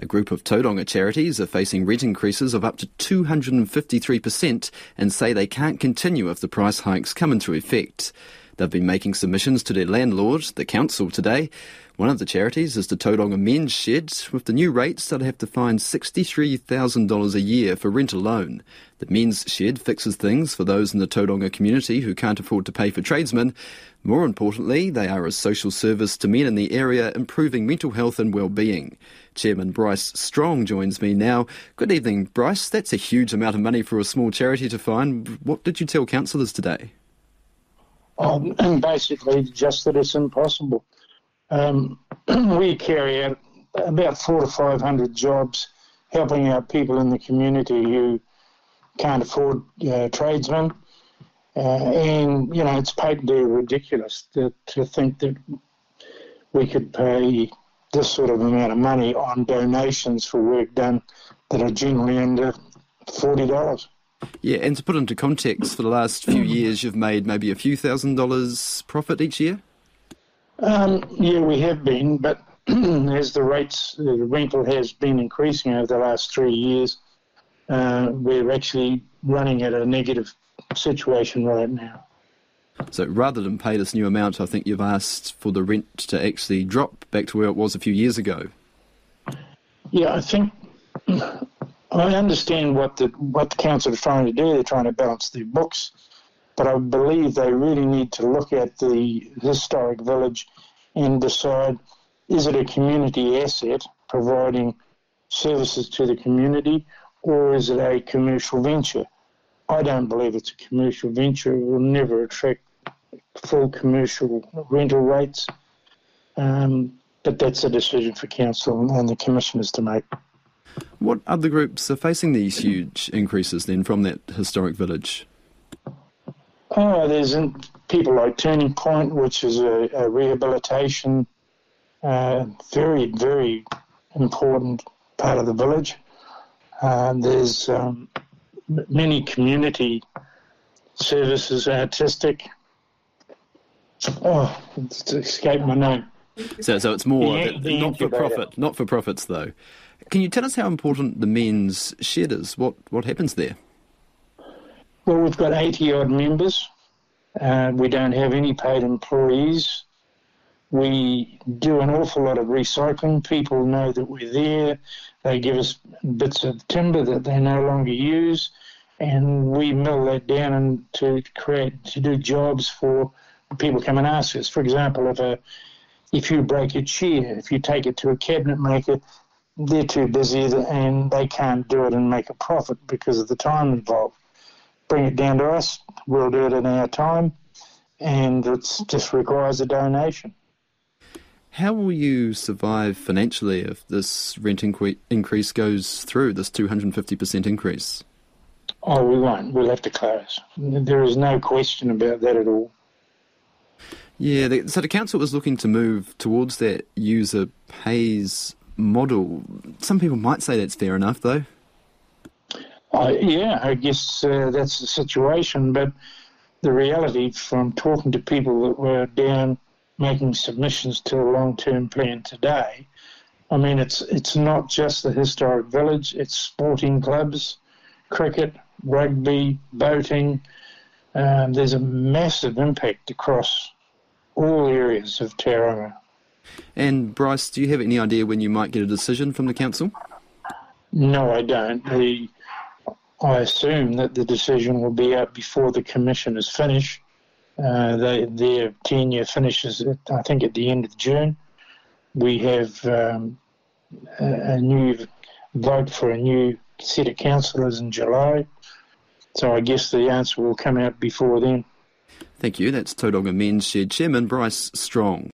A group of Tauranga charities are facing rent increases of up to 253% and say they can't continue if the price hikes come into effect. They've been making submissions to their landlord, the council, today. One of the charities is the Tauranga Men's Shed. With the new rates, they'll have to find $63,000 a year for rent alone. The Men's Shed fixes things for those in the Tauranga community who can't afford to pay for tradesmen. More importantly, they are a social service to men in the area, improving mental health and well-being. Chairman Bryce Strong joins me now. Good evening, Bryce. That's a huge amount of money for a small charity to find. What did you tell councillors today? Um, and basically, just that it's impossible. Um, we carry out about four to five hundred jobs helping out people in the community who can't afford uh, tradesmen. Uh, and, you know, it's patently ridiculous to, to think that we could pay this sort of amount of money on donations for work done that are generally under $40. Yeah, and to put into context, for the last few years, you've made maybe a few thousand dollars profit each year? Um, yeah, we have been, but as the rates, the rental has been increasing over the last three years, uh, we're actually running at a negative situation right now. So rather than pay this new amount, I think you've asked for the rent to actually drop back to where it was a few years ago. Yeah, I think I understand what the what the council are trying to do. They're trying to balance their books, but I believe they really need to look at the historic village and decide: is it a community asset providing services to the community, or is it a commercial venture? I don't believe it's a commercial venture. It will never attract full commercial rental rates. Um, but that's a decision for council and the commissioners to make. What other groups are facing these huge increases then from that historic village? Oh, there's people like Turning Point, which is a, a rehabilitation, uh, very, very important part of the village. Uh, there's um, many community services, artistic. Oh, it's escaped my name. So, so it's more the, the not for profit, not for profits though. Can you tell us how important the men's shed is? What what happens there? Well, we've got 80 odd members. Uh, we don't have any paid employees. We do an awful lot of recycling. People know that we're there. They give us bits of timber that they no longer use, and we mill that down and to create to do jobs for people come and ask us. For example, if a if you break a chair, if you take it to a cabinet maker, they're too busy and they can't do it and make a profit because of the time involved. Bring it down to us, we'll do it in our time, and it just requires a donation. How will you survive financially if this rent inque- increase goes through, this 250% increase? Oh, we won't. We'll have to close. There is no question about that at all. Yeah, so the council was looking to move towards that user pays model. Some people might say that's fair enough, though. Uh, yeah, I guess uh, that's the situation. But the reality from talking to people that were down making submissions to a long-term plan today, I mean, it's it's not just the historic village; it's sporting clubs, cricket, rugby, boating. Um, there's a massive impact across all areas of Tauranga. And Bryce, do you have any idea when you might get a decision from the council? No, I don't. The, I assume that the decision will be out before the commission is finished. Uh, they, their tenure finishes, at, I think, at the end of June. We have um, a, a new vote for a new set of councillors in July. So I guess the answer will come out before then. Thank you. That's Tauranga Men's Shed Chairman Bryce Strong.